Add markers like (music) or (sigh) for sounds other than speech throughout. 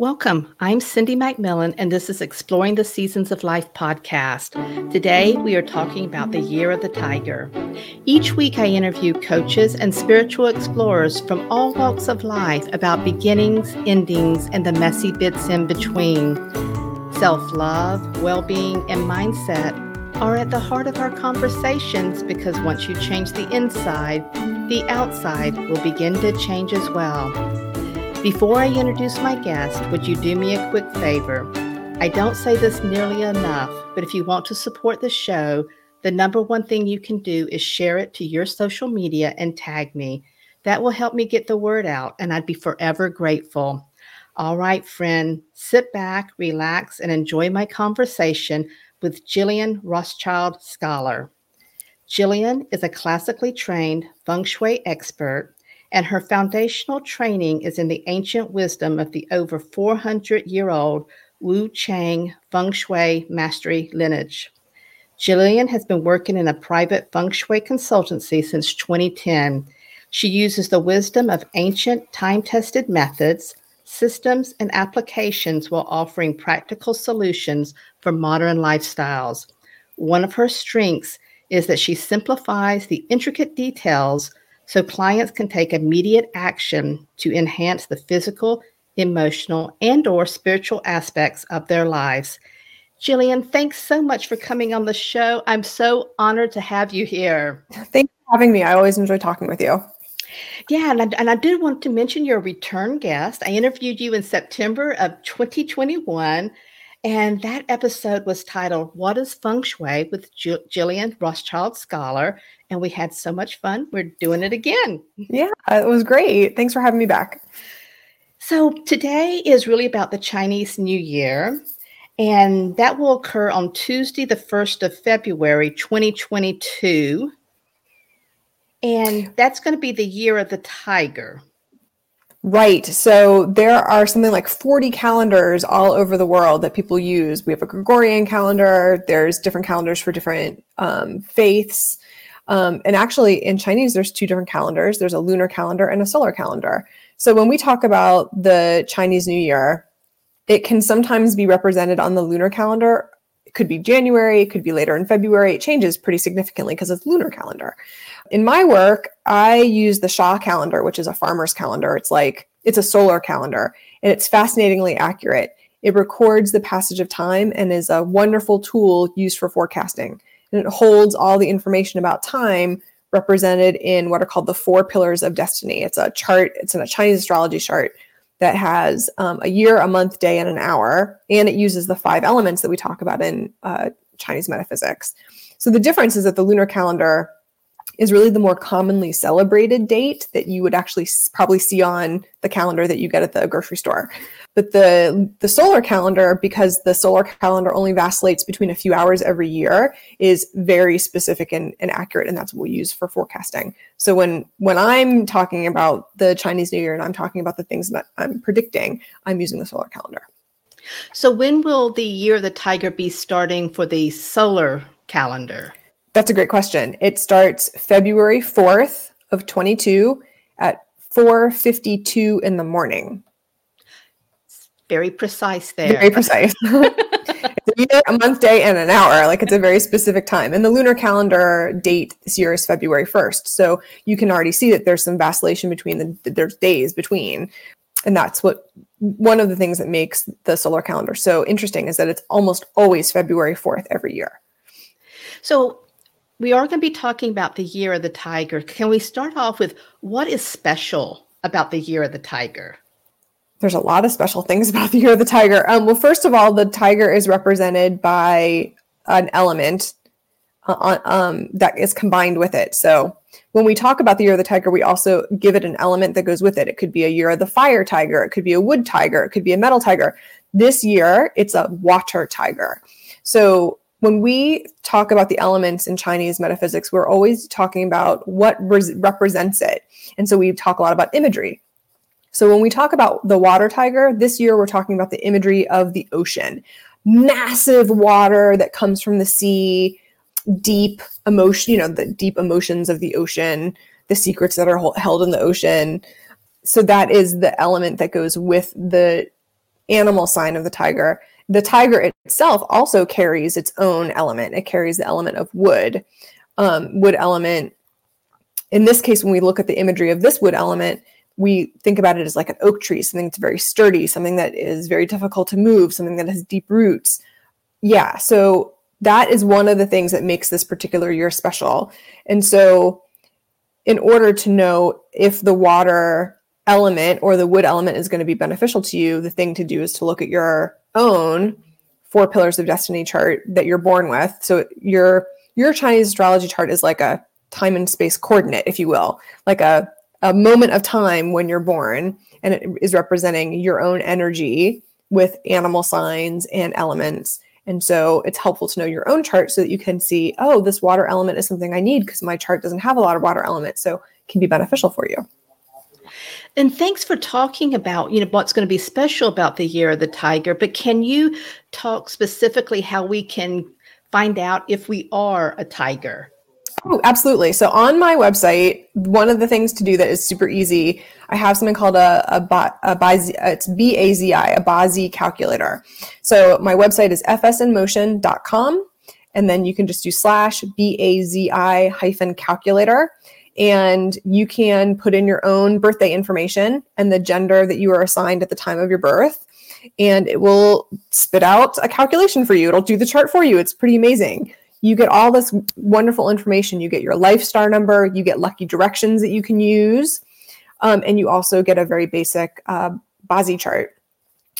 Welcome. I'm Cindy McMillan, and this is Exploring the Seasons of Life podcast. Today, we are talking about the Year of the Tiger. Each week, I interview coaches and spiritual explorers from all walks of life about beginnings, endings, and the messy bits in between. Self love, well being, and mindset are at the heart of our conversations because once you change the inside, the outside will begin to change as well. Before I introduce my guest, would you do me a quick favor? I don't say this nearly enough, but if you want to support the show, the number one thing you can do is share it to your social media and tag me. That will help me get the word out, and I'd be forever grateful. All right, friend, sit back, relax, and enjoy my conversation with Jillian Rothschild Scholar. Jillian is a classically trained feng shui expert and her foundational training is in the ancient wisdom of the over 400 year old Wu Chang Feng Shui mastery lineage. Jillian has been working in a private feng shui consultancy since 2010. She uses the wisdom of ancient time tested methods, systems, and applications while offering practical solutions for modern lifestyles. One of her strengths is that she simplifies the intricate details so clients can take immediate action to enhance the physical, emotional, and or spiritual aspects of their lives. Jillian, thanks so much for coming on the show. I'm so honored to have you here. Thanks for having me. I always enjoy talking with you. Yeah, and I, and I did want to mention your return guest. I interviewed you in September of 2021 and that episode was titled What is Feng Shui with Jillian Rothschild Scholar. And we had so much fun. We're doing it again. Yeah, it was great. Thanks for having me back. So today is really about the Chinese New Year. And that will occur on Tuesday, the 1st of February, 2022. And that's going to be the year of the tiger. Right. So there are something like 40 calendars all over the world that people use. We have a Gregorian calendar, there's different calendars for different um, faiths. Um, and actually, in Chinese, there's two different calendars there's a lunar calendar and a solar calendar. So when we talk about the Chinese New Year, it can sometimes be represented on the lunar calendar. It could be January, it could be later in February. It changes pretty significantly because it's lunar calendar in my work, I use the Xia calendar, which is a farmer's calendar. It's like it's a solar calendar and it's fascinatingly accurate. It records the passage of time and is a wonderful tool used for forecasting. And it holds all the information about time represented in what are called the four pillars of destiny. It's a chart, it's in a Chinese astrology chart that has um, a year, a month, day, and an hour. And it uses the five elements that we talk about in uh, Chinese metaphysics. So the difference is that the lunar calendar is really the more commonly celebrated date that you would actually probably see on the calendar that you get at the grocery store. But the the solar calendar, because the solar calendar only vacillates between a few hours every year, is very specific and, and accurate, and that's what we use for forecasting. So when when I'm talking about the Chinese New Year and I'm talking about the things that I'm predicting, I'm using the solar calendar. So when will the year of the tiger be starting for the solar calendar? That's a great question. It starts February 4th of 22 at 4:52 in the morning. Very precise there. Very precise. it's a year, a month, day, and an hour. Like it's a very specific time. And the lunar calendar date this year is February 1st. So you can already see that there's some vacillation between the there's days between. And that's what one of the things that makes the solar calendar so interesting is that it's almost always February 4th every year. So we are going to be talking about the year of the tiger. Can we start off with what is special about the year of the tiger? There's a lot of special things about the year of the tiger. Um, well, first of all, the tiger is represented by an element uh, um, that is combined with it. So when we talk about the year of the tiger, we also give it an element that goes with it. It could be a year of the fire tiger, it could be a wood tiger, it could be a metal tiger. This year, it's a water tiger. So when we talk about the elements in Chinese metaphysics, we're always talking about what res- represents it. And so we talk a lot about imagery. So when we talk about the water tiger, this year we're talking about the imagery of the ocean. Massive water that comes from the sea, deep emotion, you know, the deep emotions of the ocean, the secrets that are held in the ocean. So that is the element that goes with the animal sign of the tiger. The tiger itself also carries its own element. It carries the element of wood. Um, wood element, in this case, when we look at the imagery of this wood element, we think about it as like an oak tree, something that's very sturdy, something that is very difficult to move, something that has deep roots. Yeah, so that is one of the things that makes this particular year special. And so, in order to know if the water element or the wood element is going to be beneficial to you, the thing to do is to look at your own four pillars of destiny chart that you're born with. So your your Chinese astrology chart is like a time and space coordinate, if you will, like a a moment of time when you're born, and it is representing your own energy with animal signs and elements. And so it's helpful to know your own chart so that you can see, oh, this water element is something I need because my chart doesn't have a lot of water elements. So it can be beneficial for you. And thanks for talking about, you know, what's going to be special about the year of the tiger. But can you talk specifically how we can find out if we are a tiger? Oh, absolutely. So on my website, one of the things to do that is super easy, I have something called a, a, a, a it's B-A-Z-I, a BAZI calculator. So my website is fsinmotion.com. And then you can just do slash B-A-Z-I hyphen calculator. And you can put in your own birthday information and the gender that you are assigned at the time of your birth. And it will spit out a calculation for you. It'll do the chart for you. It's pretty amazing you get all this wonderful information. You get your life star number, you get lucky directions that you can use, um, and you also get a very basic uh, BAZI chart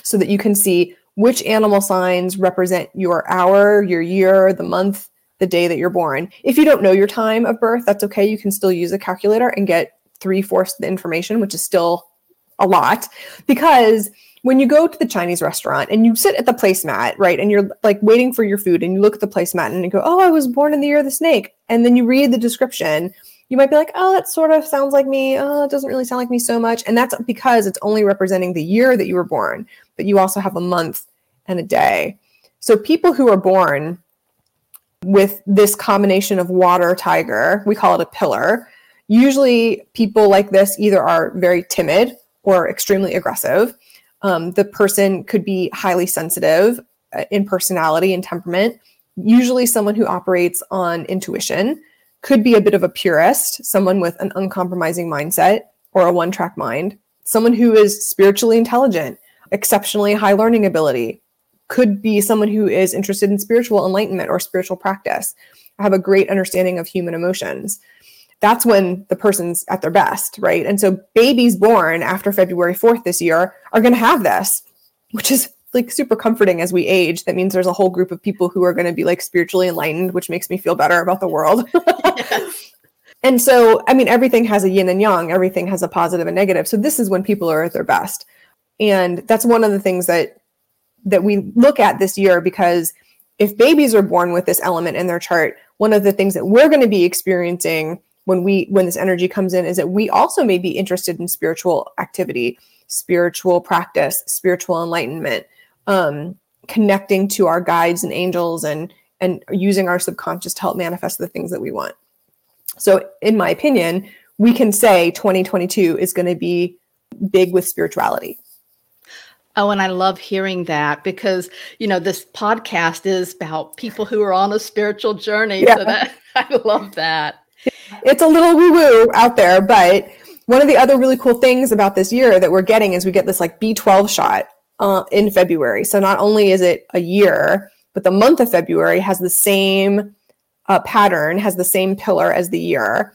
so that you can see which animal signs represent your hour, your year, the month, the day that you're born. If you don't know your time of birth, that's okay. You can still use a calculator and get three fourths of the information, which is still a lot because when you go to the Chinese restaurant and you sit at the placemat, right, and you're like waiting for your food and you look at the placemat and you go, Oh, I was born in the year of the snake. And then you read the description, you might be like, Oh, that sort of sounds like me. Oh, it doesn't really sound like me so much. And that's because it's only representing the year that you were born, but you also have a month and a day. So people who are born with this combination of water tiger, we call it a pillar. Usually people like this either are very timid or extremely aggressive um, the person could be highly sensitive uh, in personality and temperament, usually someone who operates on intuition, could be a bit of a purist, someone with an uncompromising mindset or a one track mind, someone who is spiritually intelligent, exceptionally high learning ability, could be someone who is interested in spiritual enlightenment or spiritual practice, have a great understanding of human emotions that's when the person's at their best, right? And so babies born after February 4th this year are going to have this, which is like super comforting as we age. That means there's a whole group of people who are going to be like spiritually enlightened, which makes me feel better about the world. (laughs) and so, I mean, everything has a yin and yang, everything has a positive and negative. So this is when people are at their best. And that's one of the things that that we look at this year because if babies are born with this element in their chart, one of the things that we're going to be experiencing when we when this energy comes in is that we also may be interested in spiritual activity spiritual practice spiritual enlightenment um, connecting to our guides and angels and and using our subconscious to help manifest the things that we want. So in my opinion we can say 2022 is going to be big with spirituality Oh, and I love hearing that because, you know, this podcast is about people who are on a spiritual journey. Yeah. So that (laughs) I love that it's a little woo woo out there, but one of the other really cool things about this year that we're getting is we get this like B12 shot uh, in February. So not only is it a year, but the month of February has the same uh, pattern, has the same pillar as the year.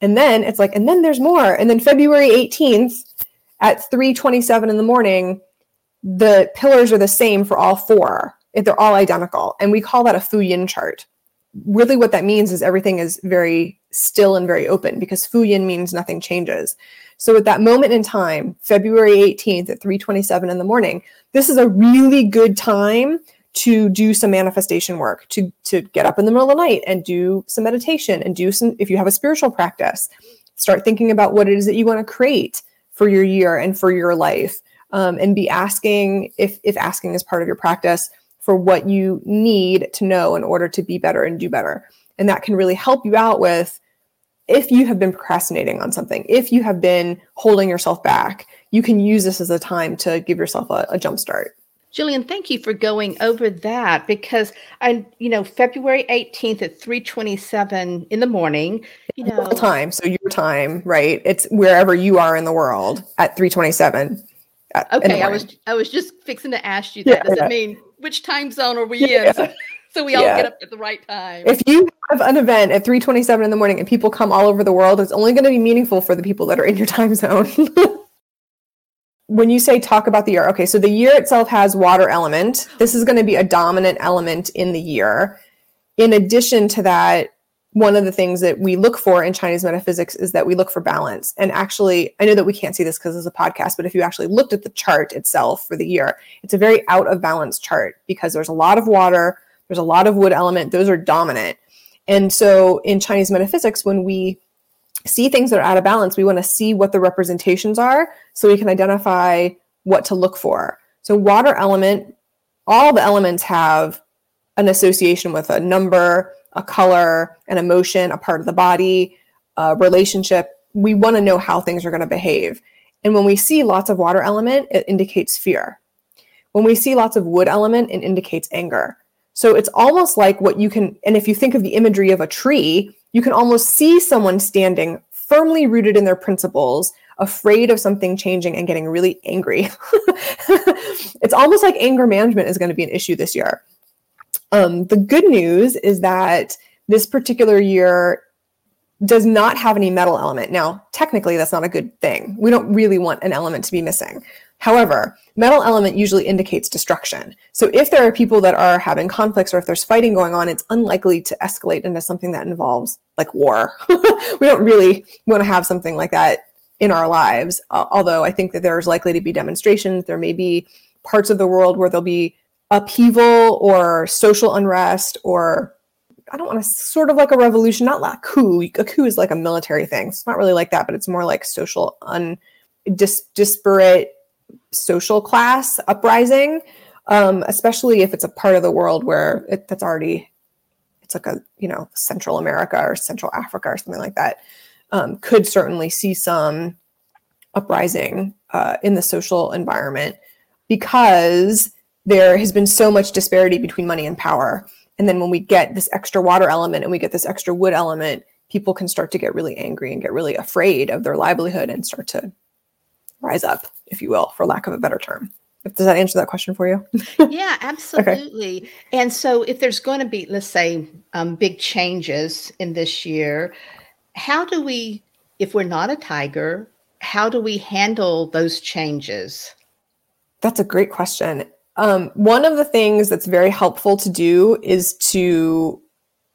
And then it's like, and then there's more. And then February 18th at 3:27 in the morning, the pillars are the same for all four. They're all identical, and we call that a Fuyin chart really what that means is everything is very still and very open because Fuyin means nothing changes. So at that moment in time, February 18th at 3:27 in the morning, this is a really good time to do some manifestation work, to to get up in the middle of the night and do some meditation and do some if you have a spiritual practice, start thinking about what it is that you want to create for your year and for your life. Um, and be asking if if asking is part of your practice for what you need to know in order to be better and do better. And that can really help you out with if you have been procrastinating on something, if you have been holding yourself back, you can use this as a time to give yourself a, a jump start. Jillian, thank you for going over that because I, you know, February 18th at 327 in the morning, you know. Time. So your time, right? It's wherever you are in the world at 327. Okay, I was I was just fixing to ask you that. Yeah, Does yeah. it mean which time zone are we yeah. in? So, we all get up at the right time. If you have an event at 327 in the morning and people come all over the world, it's only going to be meaningful for the people that are in your (laughs) time zone. when you say talk about the year, okay, so the year itself has water element. This is going to be a dominant element in the year. In addition to that, one of the things that we look for in Chinese metaphysics is that we look for balance. And actually, I know that we can't see this because it's a podcast, but if you actually looked at the chart itself for the year, it's a very out of balance chart because there's a lot of water, there's a lot of wood element, those are dominant. And so in Chinese metaphysics, when we see things that are out of balance, we want to see what the representations are so we can identify what to look for. So, water element, all the elements have an association with a number, a color, an emotion, a part of the body, a relationship. We want to know how things are going to behave. And when we see lots of water element, it indicates fear. When we see lots of wood element, it indicates anger. So it's almost like what you can, and if you think of the imagery of a tree, you can almost see someone standing firmly rooted in their principles, afraid of something changing and getting really angry. (laughs) it's almost like anger management is going to be an issue this year. Um, the good news is that this particular year does not have any metal element. Now, technically, that's not a good thing. We don't really want an element to be missing. However, metal element usually indicates destruction. So if there are people that are having conflicts or if there's fighting going on, it's unlikely to escalate into something that involves like war. (laughs) we don't really want to have something like that in our lives. Uh, although I think that there's likely to be demonstrations. There may be parts of the world where there'll be upheaval or social unrest or I don't want to sort of like a revolution, not like a coup. A coup is like a military thing. It's not really like that, but it's more like social un dis- disparate social class uprising, um, especially if it's a part of the world where it, that's already it's like a you know Central America or Central Africa or something like that. Um, could certainly see some uprising uh, in the social environment because there has been so much disparity between money and power. And then when we get this extra water element and we get this extra wood element, people can start to get really angry and get really afraid of their livelihood and start to rise up, if you will, for lack of a better term. Does that answer that question for you? (laughs) yeah, absolutely. okay. And so, if there's going to be, let's say, um, big changes in this year, how do we, if we're not a tiger, how do we handle those changes? That's a great question. Um, one of the things that's very helpful to do is to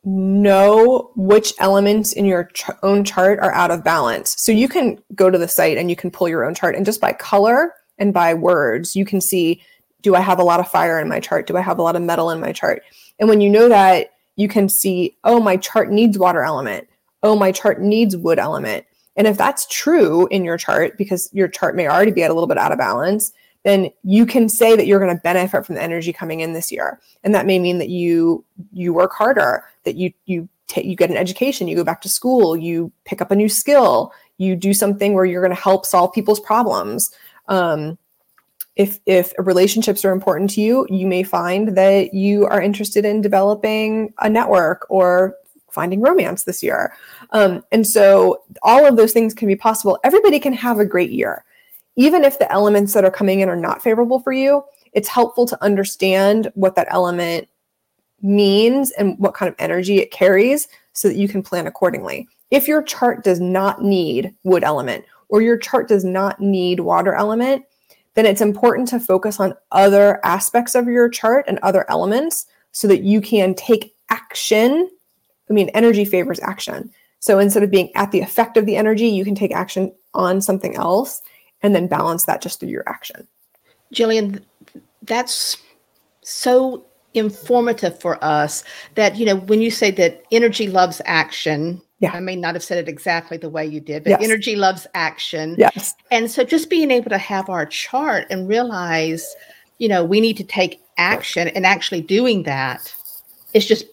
know which elements in your ch- own chart are out of balance. So you can go to the site and you can pull your own chart, and just by color and by words, you can see do I have a lot of fire in my chart? Do I have a lot of metal in my chart? And when you know that, you can see, oh, my chart needs water element. Oh, my chart needs wood element. And if that's true in your chart, because your chart may already be at a little bit out of balance, then you can say that you're going to benefit from the energy coming in this year. And that may mean that you you work harder that you you take you get an education you go back to school you pick up a new skill you do something where you're going to help solve people's problems. Um, if if relationships are important to you you may find that you are interested in developing a network or finding romance this year. Um, and so all of those things can be possible. Everybody can have a great year even if the elements that are coming in are not favorable for you, it's helpful to understand what that element means and what kind of energy it carries so that you can plan accordingly. If your chart does not need wood element or your chart does not need water element, then it's important to focus on other aspects of your chart and other elements so that you can take action. I mean, energy favors action. So instead of being at the effect of the energy, you can take action on something else and then balance that just through your action. Jillian, that's so informative for us that, you know, when you say that energy loves action, yeah. I may not have said it exactly the way you did, but yes. energy loves action. Yes. And so just being able to have our chart and realize, you know, we need to take action and actually doing that is just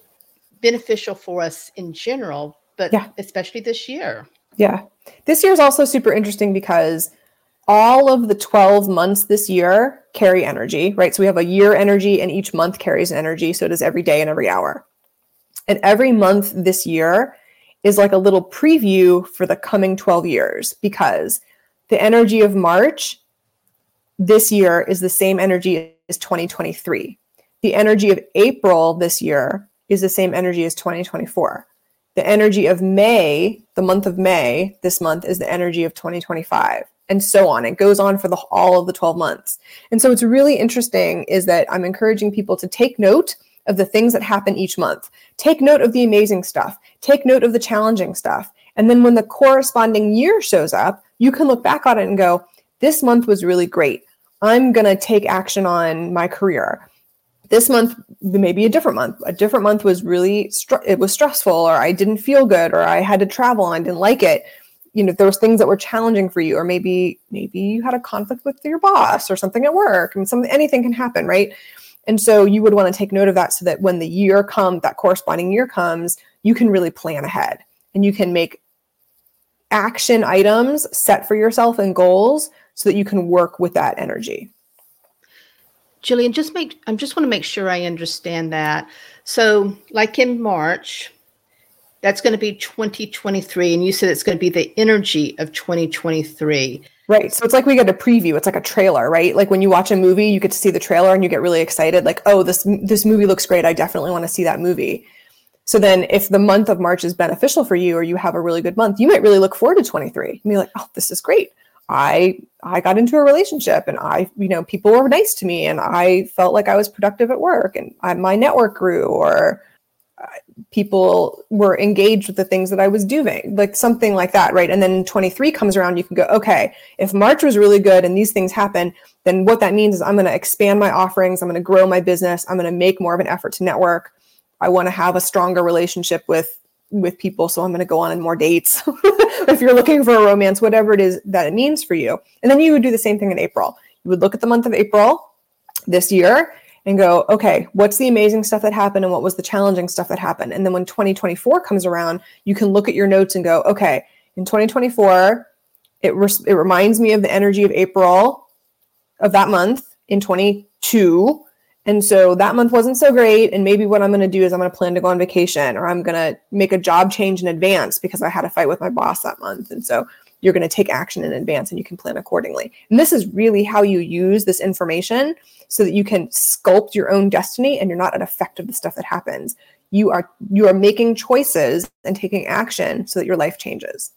beneficial for us in general, but yeah. especially this year. Yeah. This year is also super interesting because all of the 12 months this year carry energy, right? So we have a year energy and each month carries energy. So does every day and every hour. And every month this year is like a little preview for the coming 12 years because the energy of March this year is the same energy as 2023. The energy of April this year is the same energy as 2024. The energy of May, the month of May this month, is the energy of 2025 and so on. It goes on for the all of the 12 months. And so it's really interesting is that I'm encouraging people to take note of the things that happen each month. Take note of the amazing stuff. Take note of the challenging stuff. And then when the corresponding year shows up, you can look back on it and go, this month was really great. I'm going to take action on my career. This month may be a different month. A different month was really, str- it was stressful, or I didn't feel good, or I had to travel and I didn't like it you know, there was things that were challenging for you, or maybe maybe you had a conflict with your boss or something at work. I mean, something anything can happen, right? And so you would want to take note of that so that when the year comes, that corresponding year comes, you can really plan ahead and you can make action items set for yourself and goals so that you can work with that energy. Jillian, just make I just want to make sure I understand that. So, like in March, that's going to be 2023 and you said it's going to be the energy of 2023 right so it's like we get a preview it's like a trailer right? Like when you watch a movie you get to see the trailer and you get really excited like oh this this movie looks great i definitely want to see that movie. So then if the month of march is beneficial for you or you have a really good month you might really look forward to 23 and be like oh this is great. I i got into a relationship and i you know people were nice to me and i felt like i was productive at work and I, my network grew or people were engaged with the things that I was doing, like something like that, right? And then 23 comes around, you can go, okay, if March was really good and these things happen, then what that means is I'm going to expand my offerings, I'm going to grow my business, I'm going to make more of an effort to network. I want to have a stronger relationship with with people, so I'm going to go on in more dates. (laughs) if you're looking for a romance, whatever it is that it means for you, and then you would do the same thing in April. You would look at the month of April this year and go, okay, what's the amazing stuff that happened and what was the challenging stuff that happened? And then when 2024 comes around, you can look at your notes and go, okay, in 2024, it, res- it reminds me of the energy of April of that month in 22. And so that month wasn't so great. And maybe what I'm going to do is I'm going to plan to go on vacation or I'm going to make a job change in advance because I had a fight with my boss that month. And so you're going to take action in advance and you can plan accordingly. And this is really how you use this information so that you can sculpt your own destiny and you're not an effect of the stuff that happens. You are you are making choices and taking action so that your life changes.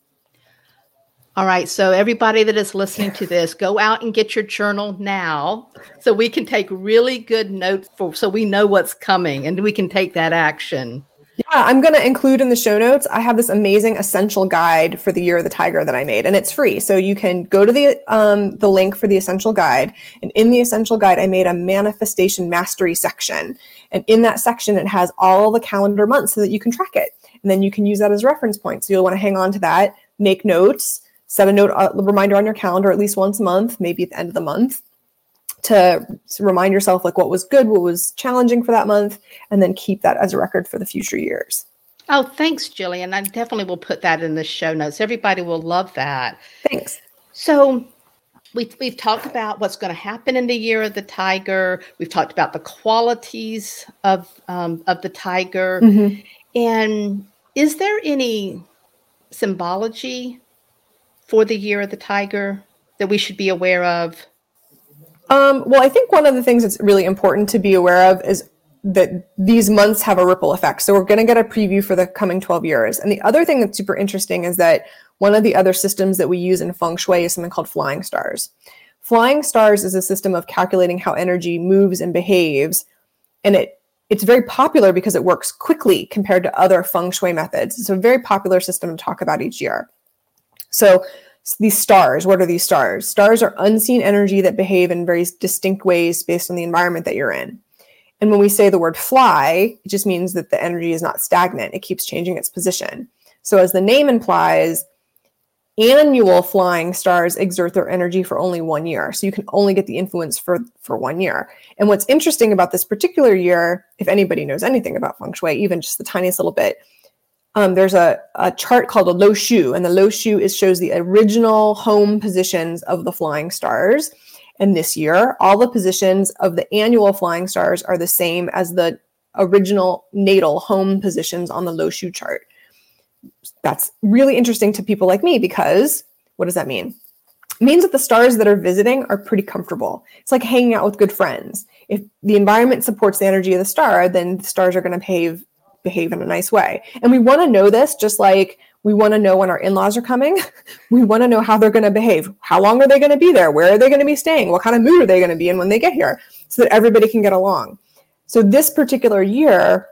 All right. So, everybody that is listening to this, go out and get your journal now so we can take really good notes for so we know what's coming and we can take that action. Yeah, I'm going to include in the show notes. I have this amazing essential guide for the year of the tiger that I made, and it's free. So you can go to the um, the link for the essential guide, and in the essential guide, I made a manifestation mastery section, and in that section, it has all the calendar months so that you can track it, and then you can use that as reference point. So you'll want to hang on to that, make notes, set a note, a reminder on your calendar at least once a month, maybe at the end of the month, to remind yourself like what was good, what was challenging for that month, and then keep that as a record for the future years. Oh, thanks, Jillian. I definitely will put that in the show notes. Everybody will love that. Thanks. So we've, we've talked about what's going to happen in the year of the tiger. We've talked about the qualities of um, of the tiger. Mm-hmm. And is there any symbology for the year of the tiger that we should be aware of? Um, well, I think one of the things that's really important to be aware of is that these months have a ripple effect. So we're going to get a preview for the coming 12 years. And the other thing that's super interesting is that one of the other systems that we use in feng shui is something called flying stars. Flying stars is a system of calculating how energy moves and behaves. And it it's very popular because it works quickly compared to other feng shui methods. It's a very popular system to talk about each year. So these stars what are these stars? Stars are unseen energy that behave in very distinct ways based on the environment that you're in. And when we say the word fly it just means that the energy is not stagnant. It keeps changing its position. So as the name implies annual flying stars exert their energy for only one year. So you can only get the influence for for one year. And what's interesting about this particular year if anybody knows anything about feng shui even just the tiniest little bit um, there's a, a chart called a lo shu, and the lo shu is shows the original home positions of the flying stars. And this year, all the positions of the annual flying stars are the same as the original natal home positions on the lo shu chart. That's really interesting to people like me because what does that mean? It means that the stars that are visiting are pretty comfortable. It's like hanging out with good friends. If the environment supports the energy of the star, then the stars are going to behave behave in a nice way. And we want to know this just like we want to know when our in-laws are coming. (laughs) we want to know how they're going to behave. How long are they going to be there? Where are they going to be staying? What kind of mood are they going to be in when they get here? So that everybody can get along. So this particular year,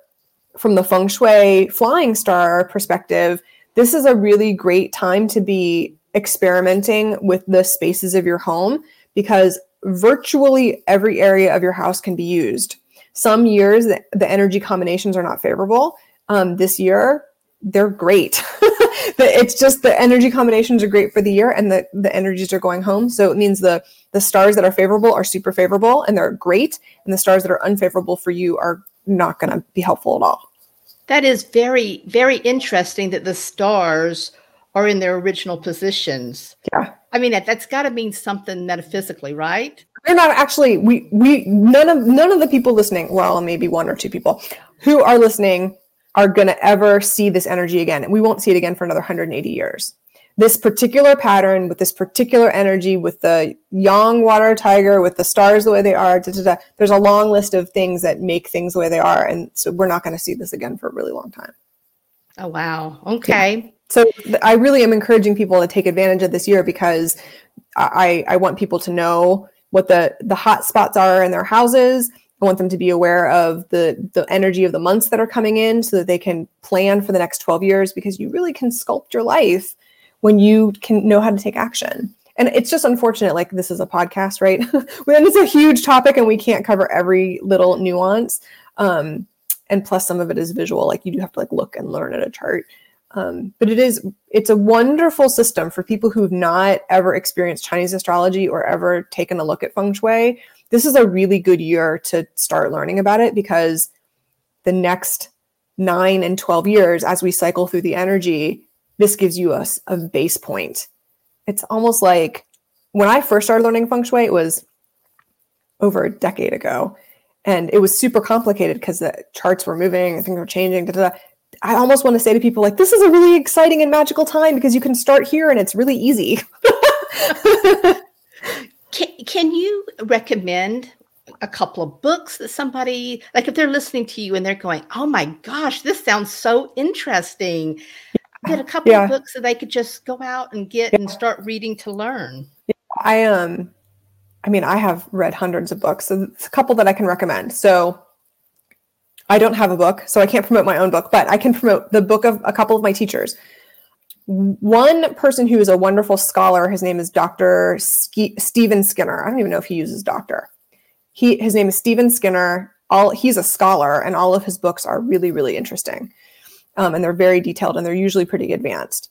from the feng shui flying star perspective, this is a really great time to be experimenting with the spaces of your home because virtually every area of your house can be used. Some years the, the energy combinations are not favorable. Um, this year, they're great. (laughs) it's just the energy combinations are great for the year and the, the energies are going home. So it means the the stars that are favorable are super favorable and they're great. And the stars that are unfavorable for you are not going to be helpful at all. That is very, very interesting that the stars are in their original positions. Yeah. I mean, that, that's got to mean something metaphysically, right? They're not actually, we, we, none of, none of the people listening, well, maybe one or two people who are listening are going to ever see this energy again. And we won't see it again for another 180 years. This particular pattern with this particular energy, with the yang water tiger, with the stars the way they are, da, da, da, there's a long list of things that make things the way they are. And so we're not going to see this again for a really long time. Oh, wow. Okay. Yeah. So I really am encouraging people to take advantage of this year because I, I want people to know what the, the hot spots are in their houses I want them to be aware of the the energy of the months that are coming in so that they can plan for the next 12 years because you really can sculpt your life when you can know how to take action. And it's just unfortunate like this is a podcast, right? (laughs) when it's a huge topic and we can't cover every little nuance. Um, and plus some of it is visual like you do have to like look and learn at a chart. Um, but it is it's a wonderful system for people who've not ever experienced Chinese astrology or ever taken a look at feng shui this is a really good year to start learning about it because the next nine and 12 years, as we cycle through the energy, this gives you a, a base point. It's almost like when I first started learning feng shui, it was over a decade ago. And it was super complicated because the charts were moving things were changing. Da, da, da. I almost want to say to people, like, this is a really exciting and magical time because you can start here and it's really easy. (laughs) Can, can you recommend a couple of books that somebody like if they're listening to you and they're going, "Oh my gosh, this sounds so interesting." Get a couple yeah. of books that they could just go out and get yeah. and start reading to learn. I um I mean, I have read hundreds of books. So it's a couple that I can recommend. So I don't have a book, so I can't promote my own book, but I can promote the book of a couple of my teachers one person who is a wonderful scholar, his name is Dr. Ske- Stephen Skinner. I don't even know if he uses doctor. He his name is Stephen Skinner. All he's a scholar, and all of his books are really really interesting, um, and they're very detailed and they're usually pretty advanced.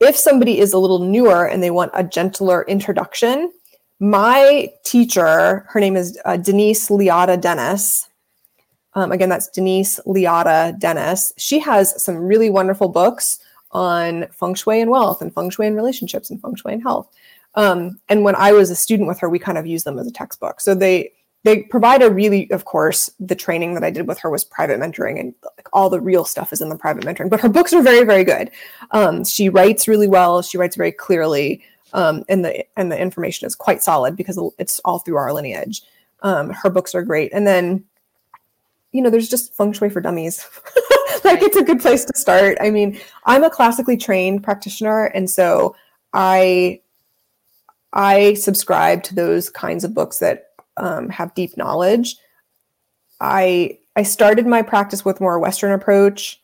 If somebody is a little newer and they want a gentler introduction, my teacher, her name is uh, Denise Liotta Dennis. Um, again, that's Denise Liotta Dennis. She has some really wonderful books on feng shui and wealth and feng shui and relationships and feng shui and health. Um, and when I was a student with her, we kind of used them as a textbook. So they they provide a really, of course, the training that I did with her was private mentoring, and like, all the real stuff is in the private mentoring. But her books are very, very good. Um, she writes really well. She writes very clearly, um, and the and the information is quite solid because it's all through our lineage. Um, her books are great, and then you know, there's just feng shui for dummies. (laughs) like it's a good place to start. I mean, I'm a classically trained practitioner, and so I I subscribe to those kinds of books that um, have deep knowledge. I I started my practice with more Western approach,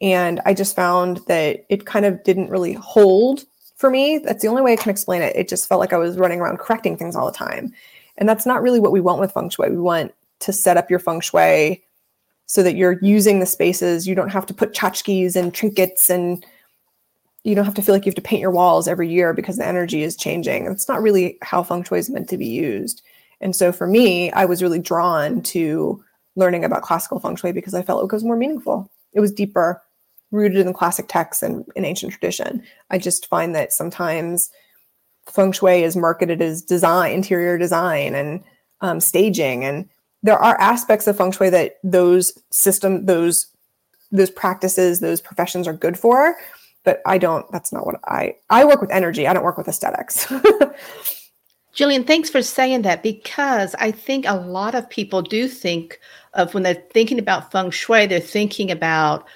and I just found that it kind of didn't really hold for me. That's the only way I can explain it. It just felt like I was running around correcting things all the time, and that's not really what we want with feng shui. We want to set up your feng shui so that you're using the spaces. You don't have to put tchotchkes and trinkets and you don't have to feel like you have to paint your walls every year because the energy is changing. It's not really how feng shui is meant to be used. And so for me, I was really drawn to learning about classical feng shui because I felt it was more meaningful. It was deeper, rooted in the classic texts and in ancient tradition. I just find that sometimes feng shui is marketed as design, interior design, and um, staging, and there are aspects of feng shui that those system, those those practices, those professions are good for. But I don't. That's not what I. I work with energy. I don't work with aesthetics. (laughs) Jillian, thanks for saying that because I think a lot of people do think of when they're thinking about feng shui, they're thinking about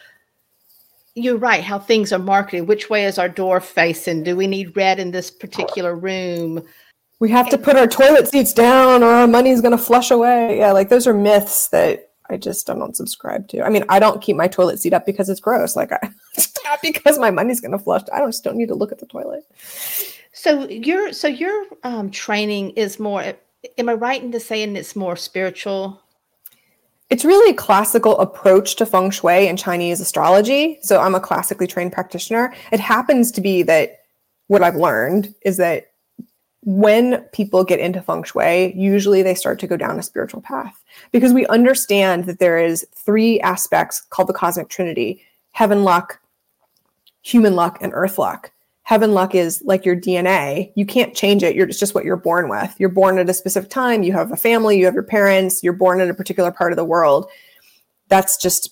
you're right how things are marketed which way is our door facing do we need red in this particular room we have to put our toilet seats down or our money's going to flush away. Yeah like those are myths that i just I don't subscribe to. I mean i don't keep my toilet seat up because it's gross. Like I, (laughs) not because my money's going to flush. I don't just don't need to look at the toilet. So your so your um, training is more am i right in saying it's more spiritual? It's really a classical approach to feng shui and Chinese astrology. So I'm a classically trained practitioner. It happens to be that what I've learned is that when people get into feng shui, usually they start to go down a spiritual path because we understand that there is three aspects called the cosmic trinity heaven luck, human luck, and earth luck heaven luck is like your DNA. You can't change it. You're it's just what you're born with. You're born at a specific time. You have a family. You have your parents. You're born in a particular part of the world. That's just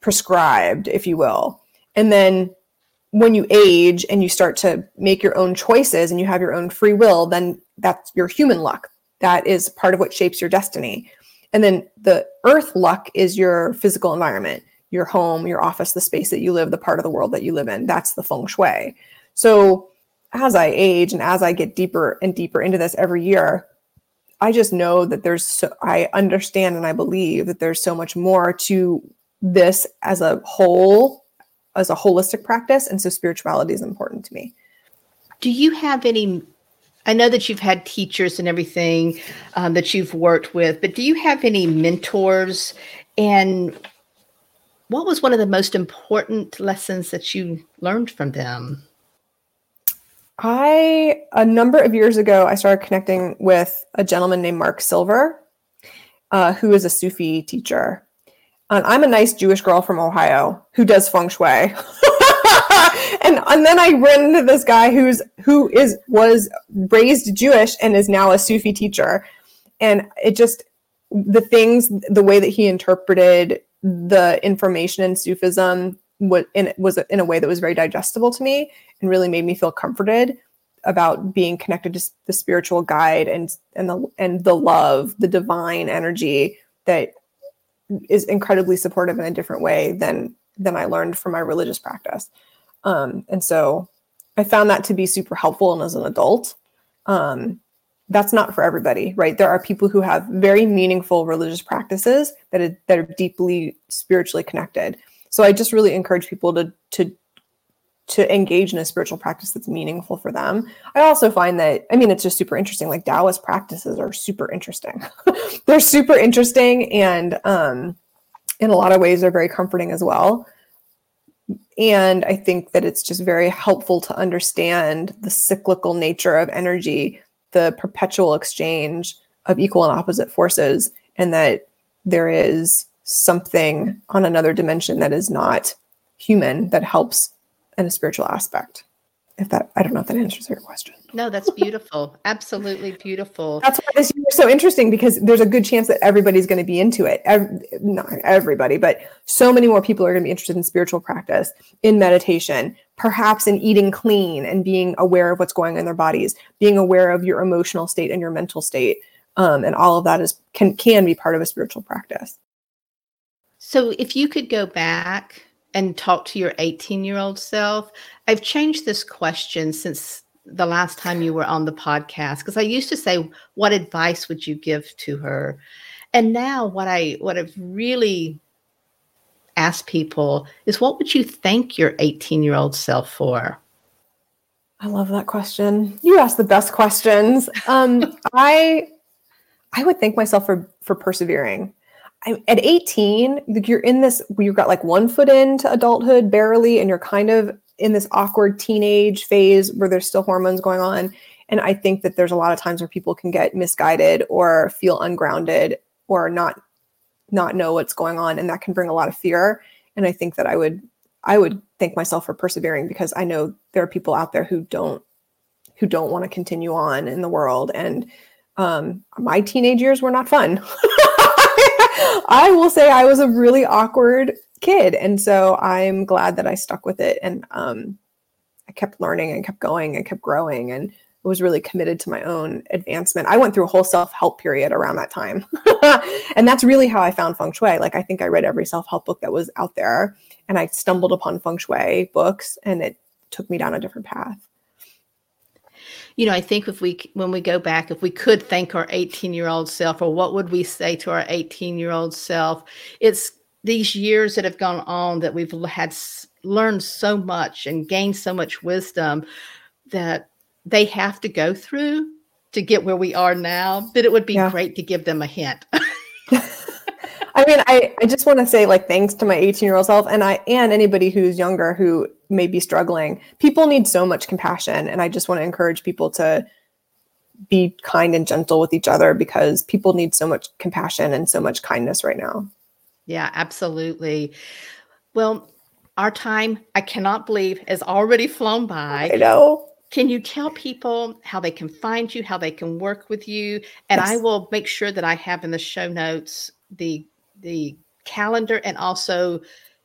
prescribed, if you will. And then when you age and you start to make your own choices and you have your own free will, then that's your human luck. That is part of what shapes your destiny. And then the earth luck is your physical environment, your home, your office, the space that you live, the part of the world that you live in. That's the feng shui. So as I age and as I get deeper and deeper into this every year, I just know that there's so I understand and I believe that there's so much more to this as a whole, as a holistic practice. And so spirituality is important to me. Do you have any? I know that you've had teachers and everything um, that you've worked with, but do you have any mentors? And what was one of the most important lessons that you learned from them? I, a number of years ago, I started connecting with a gentleman named Mark Silver, uh, who is a Sufi teacher. And I'm a nice Jewish girl from Ohio who does feng shui. (laughs) and, and then I ran into this guy who's who is was raised Jewish and is now a Sufi teacher. And it just the things, the way that he interpreted the information in Sufism was in, was in a way that was very digestible to me and really made me feel comforted about being connected to the spiritual guide and and the and the love, the divine energy that is incredibly supportive in a different way than than I learned from my religious practice. Um, and so I found that to be super helpful and as an adult. Um, that's not for everybody, right? There are people who have very meaningful religious practices that are, that are deeply spiritually connected. So I just really encourage people to to to engage in a spiritual practice that's meaningful for them. I also find that I mean it's just super interesting. Like Taoist practices are super interesting. (laughs) they're super interesting and um in a lot of ways they're very comforting as well. And I think that it's just very helpful to understand the cyclical nature of energy, the perpetual exchange of equal and opposite forces, and that there is something on another dimension that is not human that helps in a spiritual aspect. If that, I don't know if that answers your question. No, that's beautiful. Absolutely beautiful. That's why this year is so interesting because there's a good chance that everybody's going to be into it. Every, not everybody, but so many more people are going to be interested in spiritual practice, in meditation, perhaps in eating clean and being aware of what's going on in their bodies, being aware of your emotional state and your mental state. Um, and all of that is can can be part of a spiritual practice. So if you could go back and talk to your 18 year old self, I've changed this question since the last time you were on the podcast because I used to say, What advice would you give to her? And now what I what I've really asked people is what would you thank your 18 year old self for? I love that question. You ask the best questions. Um, (laughs) I I would thank myself for for persevering. I, at 18, you're in this, you've got like one foot into adulthood barely, and you're kind of in this awkward teenage phase where there's still hormones going on. And I think that there's a lot of times where people can get misguided or feel ungrounded or not not know what's going on and that can bring a lot of fear and i think that i would I would thank myself for persevering because I know there are people out there who don't who don't want to continue on in the world and um, my teenage years were not fun. (laughs) I will say I was a really awkward kid. And so I'm glad that I stuck with it. And um, I kept learning and kept going and kept growing and was really committed to my own advancement. I went through a whole self help period around that time. (laughs) and that's really how I found feng shui. Like, I think I read every self help book that was out there and I stumbled upon feng shui books and it took me down a different path you know, I think if we, when we go back, if we could thank our 18 year old self, or what would we say to our 18 year old self? It's these years that have gone on that we've had learned so much and gained so much wisdom that they have to go through to get where we are now. That it would be yeah. great to give them a hint. (laughs) (laughs) I mean, I, I just want to say like thanks to my 18 year old self and I and anybody who's younger who may be struggling. People need so much compassion. And I just want to encourage people to be kind and gentle with each other because people need so much compassion and so much kindness right now. Yeah, absolutely. Well, our time, I cannot believe, has already flown by. I know. Can you tell people how they can find you, how they can work with you? And yes. I will make sure that I have in the show notes the the calendar and also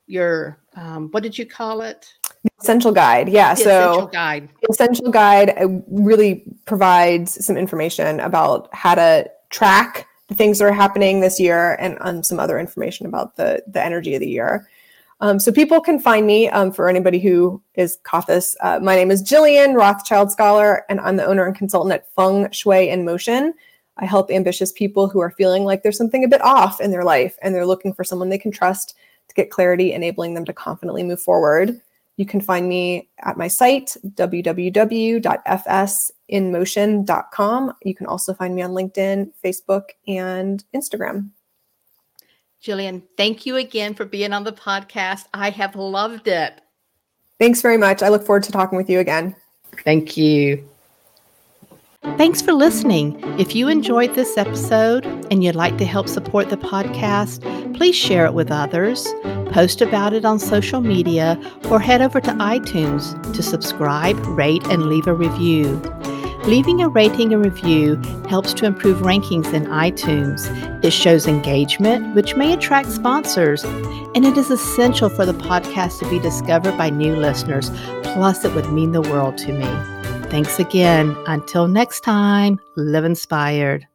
your um, what did you call it? Essential guide. Yeah. The so essential guide. Essential guide uh, really provides some information about how to track the things that are happening this year and um, some other information about the the energy of the year. Um, so people can find me um, for anybody who is caught this. Uh, my name is Jillian Rothschild Scholar, and I'm the owner and consultant at Feng Shui in Motion. I help ambitious people who are feeling like there's something a bit off in their life and they're looking for someone they can trust to get clarity, enabling them to confidently move forward. You can find me at my site, www.fsinmotion.com. You can also find me on LinkedIn, Facebook, and Instagram. Jillian, thank you again for being on the podcast. I have loved it. Thanks very much. I look forward to talking with you again. Thank you. Thanks for listening. If you enjoyed this episode and you'd like to help support the podcast, please share it with others, post about it on social media, or head over to iTunes to subscribe, rate, and leave a review. Leaving a rating and review helps to improve rankings in iTunes. It shows engagement, which may attract sponsors, and it is essential for the podcast to be discovered by new listeners. Plus, it would mean the world to me. Thanks again. Until next time, live inspired.